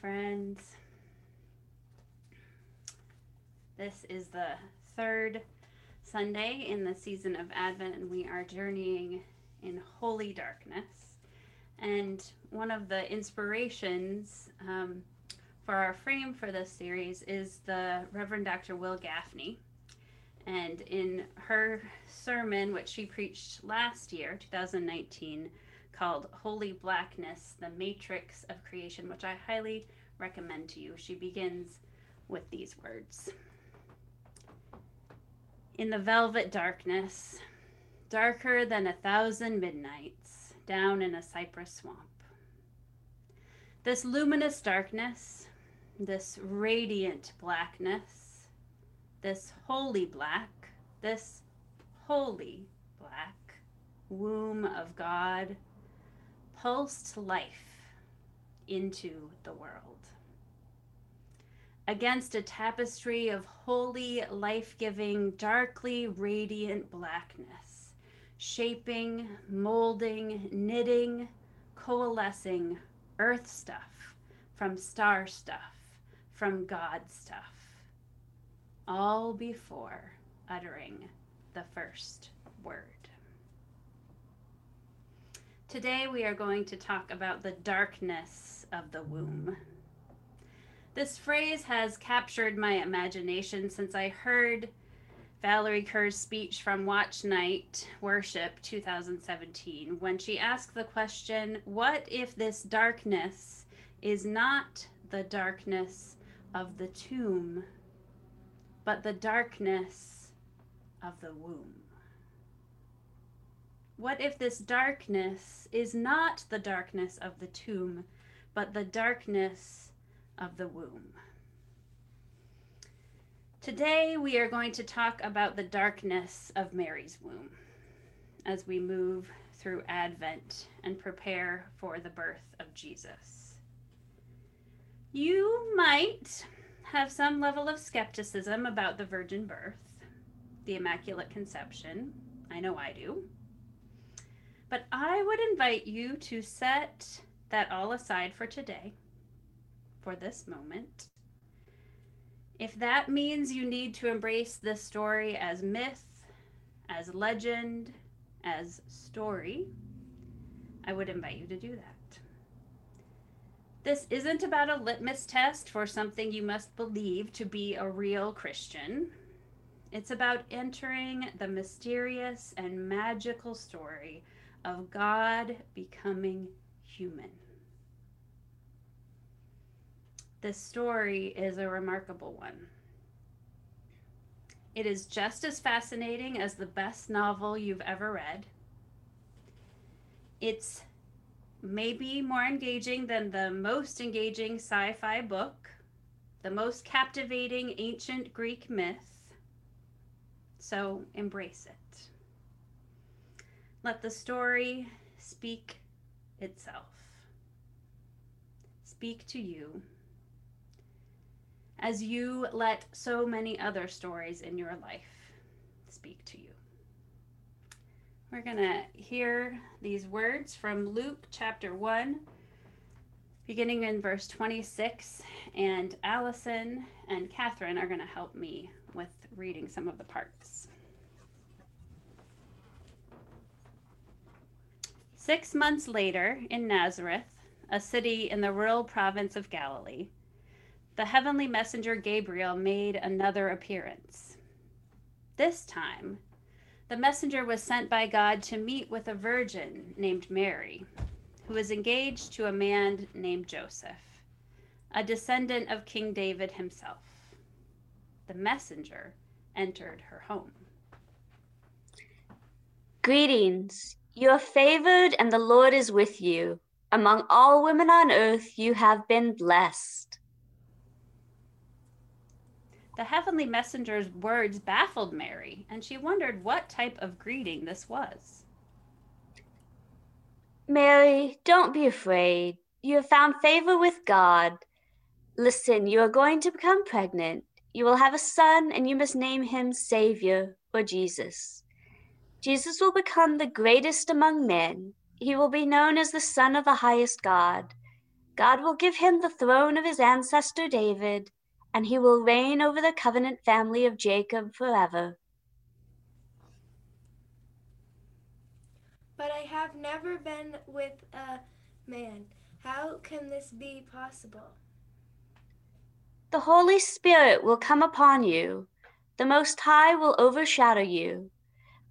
Friends. This is the third Sunday in the season of Advent, and we are journeying in holy darkness. And one of the inspirations um, for our frame for this series is the Reverend Dr. Wil Gafney. And in her sermon, which she preached last year, 2019, called Holy Blackness, the Matrix of Creation, which I highly recommend to you. She begins with these words In the velvet darkness, darker than a thousand midnights, down in a cypress swamp. This luminous darkness, this radiant blackness, this holy black, this holy black womb of God pulsed life into the world. Against a tapestry of holy, life giving, darkly radiant blackness, shaping, molding, knitting, coalescing earth stuff from star stuff, from God stuff, all before uttering the first word. Today we are going to talk about the darkness of the womb. This phrase has captured my imagination since I heard Valarie Kaur's speech from Watch Night Worship 2017 when she asked the question What if this darkness is not the darkness of the tomb, but the darkness of the womb? What if this darkness is not the darkness of the tomb, but the darkness of the womb? Today, we are going to talk about the darkness of Mary's womb as we move through Advent and prepare for the birth of Jesus. You might have some level of skepticism about the virgin birth, the Immaculate Conception. I know I do. But I would invite you to set that all aside for today, for this moment. If that means you need to embrace this story as myth, as legend, as story, I would invite you to do that. This isn't about a litmus test for something you must believe to be a real Christian. It's about entering the mysterious and magical story of God becoming human. This story is a remarkable one. It is just as fascinating as the best novel you've ever read. It's maybe more engaging than the most engaging sci fi book, the most captivating ancient Greek myth. So embrace it. Let the story speak itself. Speak to you as you let so many other stories in your life speak to you. We're going to hear these words from Luke chapter 1, beginning in verse 26. And Allison and Catherine are going to help me with reading some of the parts. Six months later, in Nazareth, a city in the rural province of Galilee, the heavenly messenger Gabriel made another appearance. This time, the messenger was sent by God to meet with a virgin named Mary, who was engaged to a man named Joseph, a descendant of King David himself. The messenger entered her home. Greetings, you are favored, and the Lord is with you. Among all women on earth, you have been blessed. The heavenly messenger's words baffled Mary, and she wondered what type of greeting this was. Mary, don't be afraid. You have found favor with God. Listen, you are going to become pregnant. You will have a son, and you must name him Savior or Jesus. Jesus will become the greatest among men. He will be known as the Son of the highest God. God will give him the throne of his ancestor David, and he will reign over the covenant family of Jacob forever. But I have never been with a man. How can this be possible? The Holy Spirit will come upon you. The Most High will overshadow you.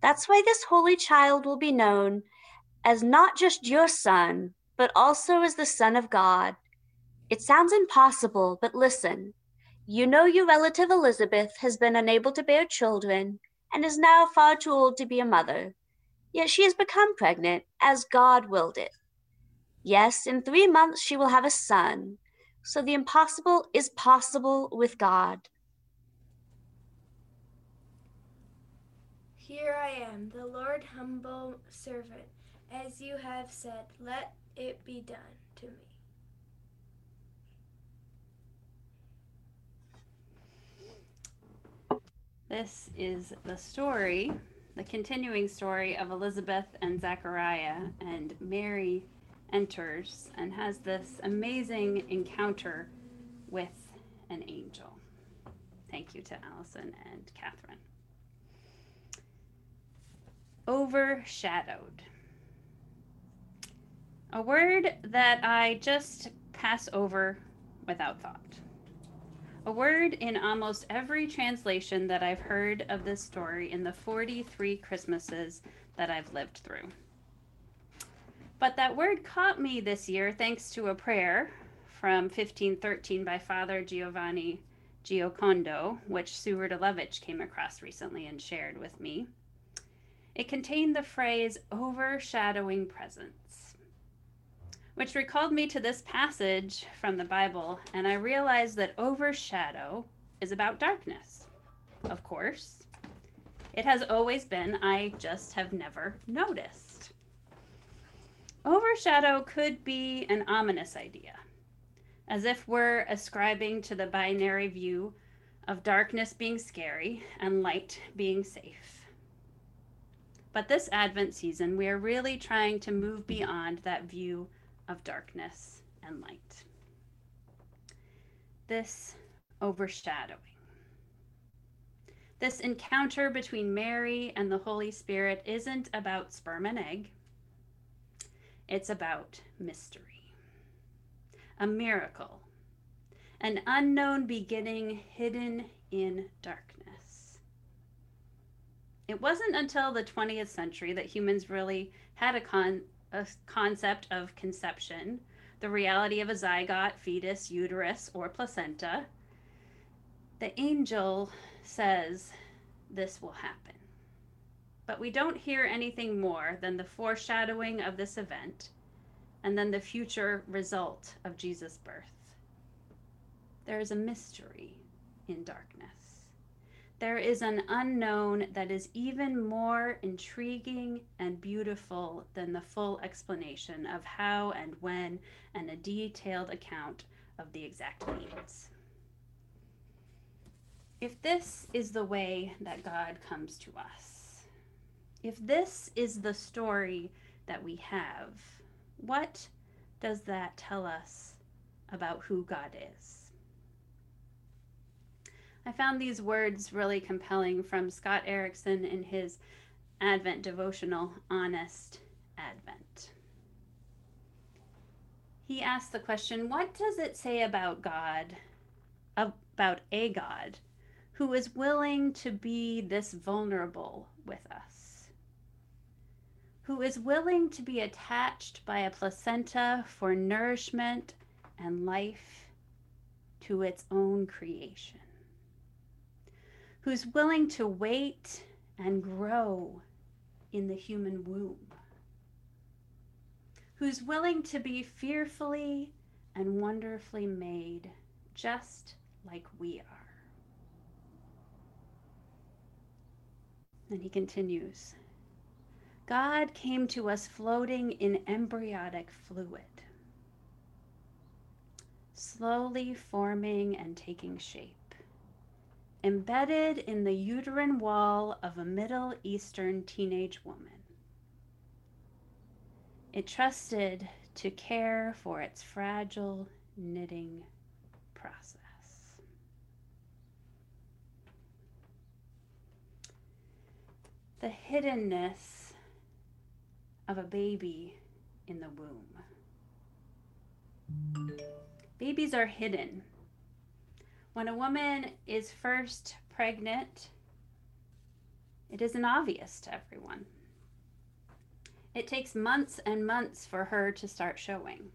That's why this holy child will be known as not just your son, but also as the Son of God. It sounds impossible, but listen. You know your relative Elizabeth has been unable to bear children and is now far too old to be a mother. Yet she has become pregnant as God willed it. Yes, in three months she will have a son. So the impossible is possible with God. Here I am, the Lord humble servant. As you have said, let it be done to me. This is the story, the continuing story of Elizabeth and Zechariah, and Mary enters and has this amazing encounter with an angel. Thank you to Allison and Catherine. Overshadowed. A word that I just pass over without thought. A word in almost every translation that I've heard of this story in the 43 Christmases that I've lived through. But that word caught me this year thanks to a prayer from 1513 by Father Giovanni Giocondo, which Sue Rudalevich came across recently and shared with me. It contained the phrase overshadowing presence, which recalled me to this passage from the Bible, and I realized that overshadow is about darkness. Of course, it has always been, I just have never noticed. Overshadow could be an ominous idea, as if we're ascribing to the binary view of darkness being scary and light being safe. But this Advent season, we are really trying to move beyond that view of darkness and light. This overshadowing. This encounter between Mary and the Holy Spirit isn't about sperm and egg, it's about mystery, a miracle, an unknown beginning hidden in darkness. It wasn't until the 20th century that humans really had a, con- a concept of conception, the reality of a zygote, fetus, uterus, or placenta. The angel says this will happen. But we don't hear anything more than the foreshadowing of this event and then the future result of Jesus' birth. There is a mystery in darkness there is an unknown that is even more intriguing and beautiful than the full explanation of how and when and a detailed account of the exact means. If this is the way that God comes to us, if this is the story that we have, what does that tell us about who God is? I found these words really compelling from Scott Erickson in his Advent devotional, Honest Advent. He asked the question What does it say about God, about a God, who is willing to be this vulnerable with us? Who is willing to be attached by a placenta for nourishment and life to its own creation? Who's willing to wait and grow in the human womb, who's willing to be fearfully and wonderfully made just like we are. And he continues God came to us floating in embryonic fluid, slowly forming and taking shape embedded in the uterine wall of a Middle Eastern teenage woman. It trusted to care for its fragile knitting process. The hiddenness of a baby in the womb. Babies are hidden. When a woman is first pregnant, it isn't obvious to everyone. It takes months and months for her to start showing.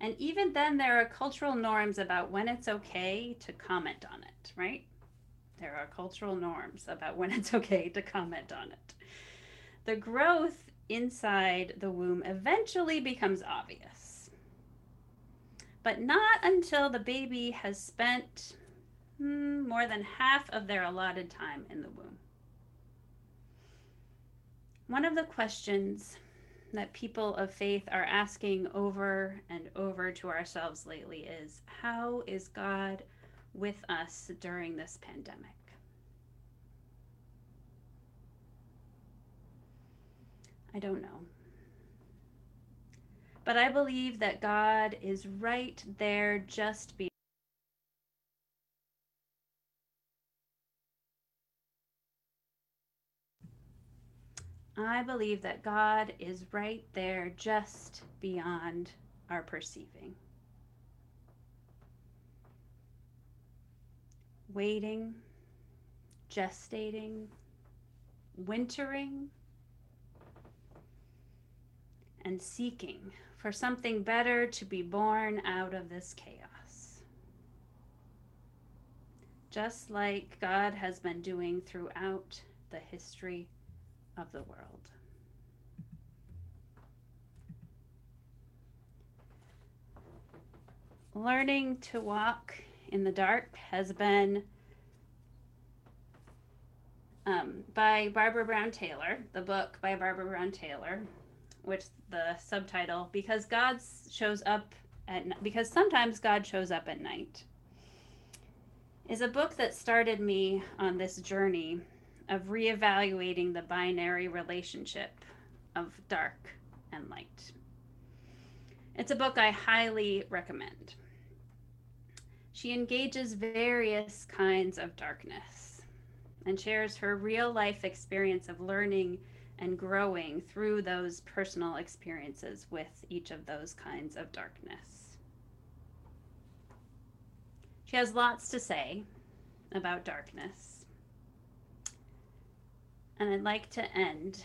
And even then, there are cultural norms about when it's okay to comment on it, right? There are cultural norms about when it's okay to comment on it. The growth inside the womb eventually becomes obvious, but not until the baby has spent hmm, more than half of their allotted time in the womb. One of the questions that people of faith are asking over and over to ourselves lately is how is God with us during this pandemic? I don't know. But I believe that God is right there just be I believe that God is right there just beyond our perceiving. Waiting, gestating, wintering, and seeking for something better to be born out of this chaos. Just like God has been doing throughout the history of the world. Learning to walk in the dark has been um, by Barbara Brown Taylor, the book by Barbara Brown Taylor, which the subtitle because God shows up at because sometimes God shows up at night is a book that started me on this journey of reevaluating the binary relationship of dark and light. It's a book I highly recommend. She engages various kinds of darkness and shares her real life experience of learning and growing through those personal experiences with each of those kinds of darkness. She has lots to say about darkness and I'd like to end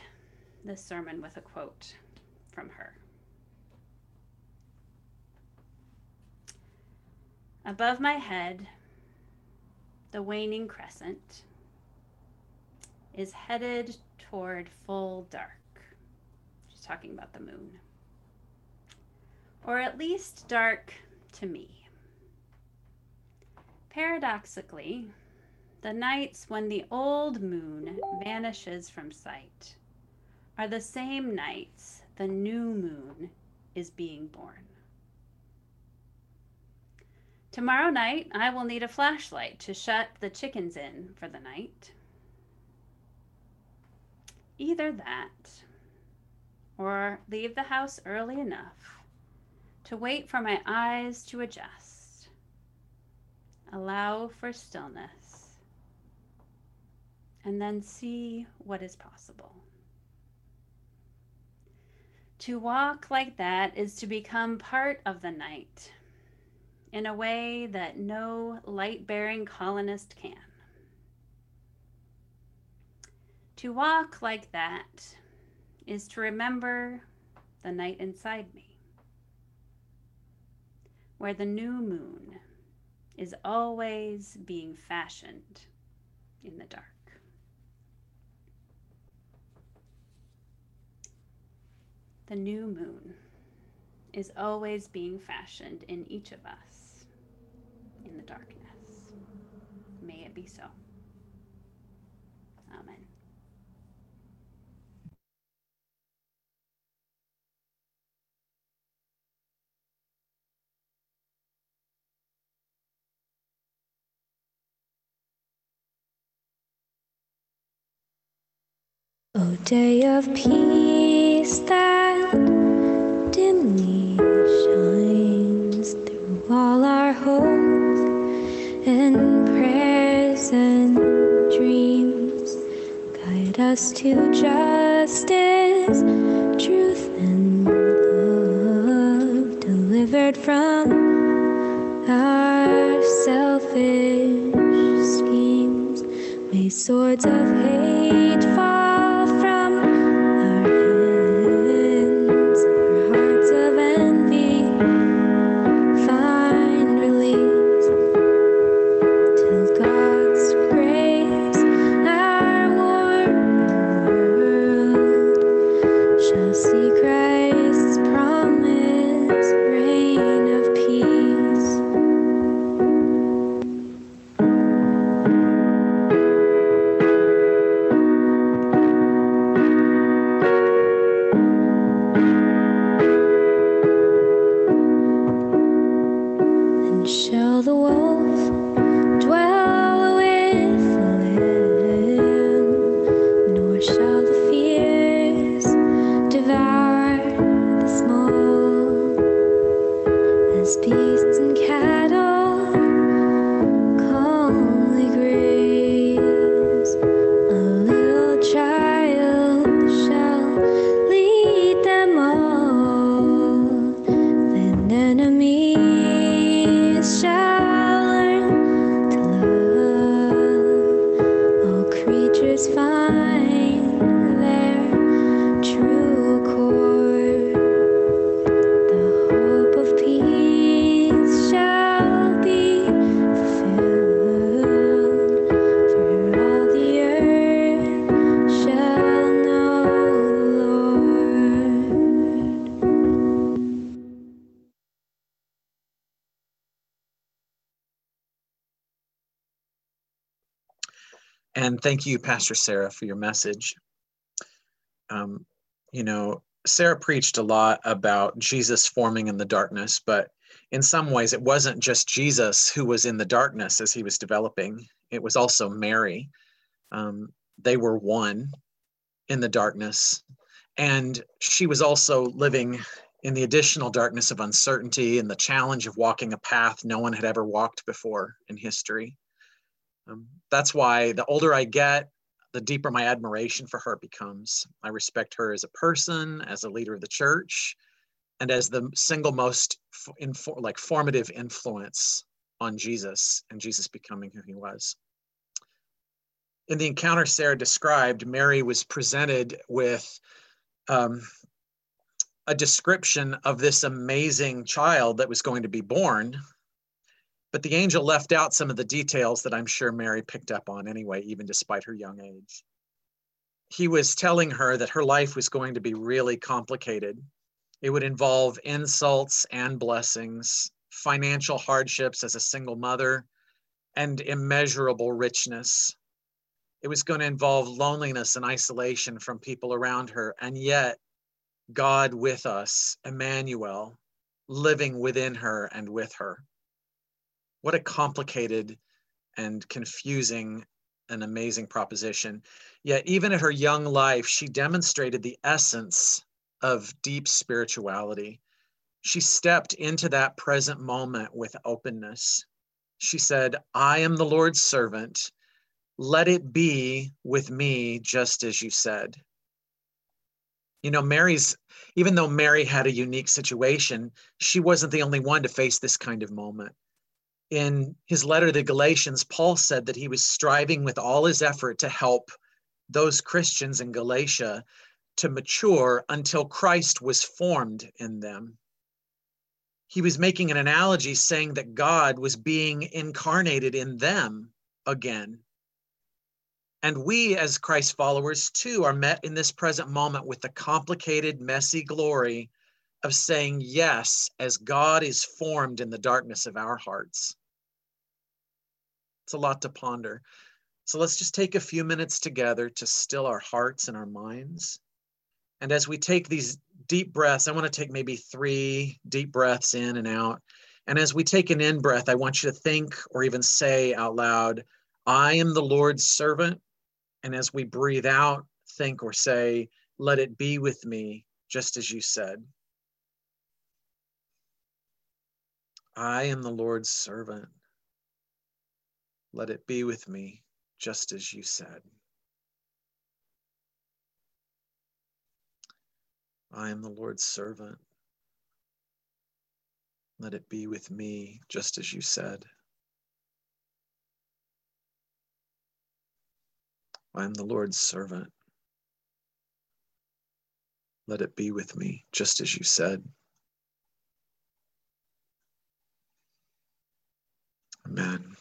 this sermon with a quote from her. Above my head, the waning crescent is headed toward full dark. She's talking about the moon. Or at least dark to me. Paradoxically, the nights when the old moon vanishes from sight are the same nights the new moon is being born. Tomorrow night, I will need a flashlight to shut the chickens in for the night. Either that, or leave the house early enough to wait for my eyes to adjust. Allow for stillness and then see what is possible. To walk like that is to become part of the night in a way that no light bearing colonist can. To walk like that is to remember the night inside me, where the new moon is always being fashioned in the dark. The new moon is always being fashioned in each of us in the darkness. May it be so. O day of peace that dimly shines through all our hopes and prayers and dreams. Guide us to justice, truth, and love, delivered from our selfish schemes. May swords of hate And thank you, Pastor Sarah, for your message. Um, you know, Sarah preached a lot about Jesus forming in the darkness, but in some ways, it wasn't just Jesus who was in the darkness as he was developing, it was also Mary. Um, they were one in the darkness. And she was also living in the additional darkness of uncertainty and the challenge of walking a path no one had ever walked before in history. Um, that's why the older I get, the deeper my admiration for her becomes. I respect her as a person, as a leader of the church, and as the single most like formative influence on Jesus and Jesus becoming who he was. In the encounter Sarah described, Mary was presented with um, a description of this amazing child that was going to be born but the angel left out some of the details that I'm sure Mary picked up on anyway, even despite her young age. He was telling her that her life was going to be really complicated. It would involve insults and blessings, financial hardships as a single mother, and immeasurable richness. It was going to involve loneliness and isolation from people around her, and yet God with us, Emmanuel, living within her and with her what a complicated and confusing and amazing proposition. Yet, even in her young life, she demonstrated the essence of deep spirituality. She stepped into that present moment with openness. She said, I am the Lord's servant. Let it be with me just as you said. You know, Mary's, even though Mary had a unique situation, she wasn't the only one to face this kind of moment in his letter to the Galatians, Paul said that he was striving with all his effort to help those Christians in Galatia to mature until Christ was formed in them. He was making an analogy saying that God was being incarnated in them again. And we, as Christ followers, too, are met in this present moment with the complicated, messy glory of saying yes as God is formed in the darkness of our hearts. It's a lot to ponder. So let's just take a few minutes together to still our hearts and our minds. And as we take these deep breaths, I want to take maybe three deep breaths in and out. And as we take an in breath, I want you to think or even say out loud, I am the Lord's servant. And as we breathe out, think or say, let it be with me, just as you said. I am the Lord's servant. Let it be with me just as you said. I am the Lord's servant. Let it be with me just as you said. I am the Lord's servant. Let it be with me just as you said. Amen.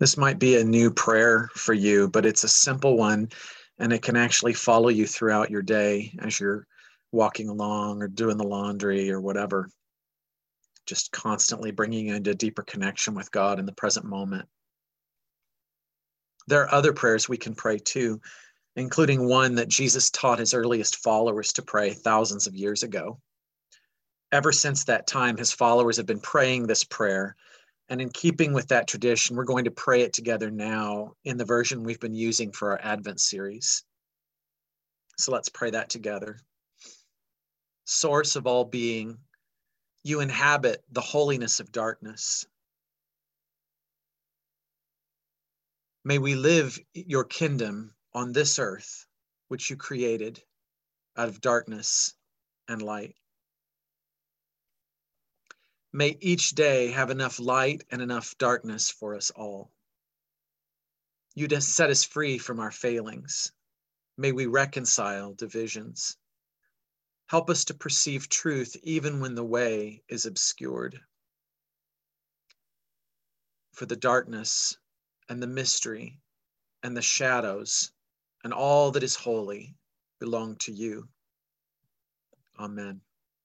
This might be a new prayer for you, but it's a simple one and it can actually follow you throughout your day as you're walking along or doing the laundry or whatever. Just constantly bringing you into deeper connection with God in the present moment. There are other prayers we can pray too, including one that Jesus taught his earliest followers to pray thousands of years ago. Ever since that time, his followers have been praying this prayer and in keeping with that tradition, we're going to pray it together now in the version we've been using for our Advent series. So let's pray that together. Source of all being, you inhabit the holiness of darkness. May we live your kingdom on this earth, which you created out of darkness and light. May each day have enough light and enough darkness for us all. You set us free from our failings. May we reconcile divisions. Help us to perceive truth even when the way is obscured. For the darkness and the mystery and the shadows and all that is holy belong to you. Amen.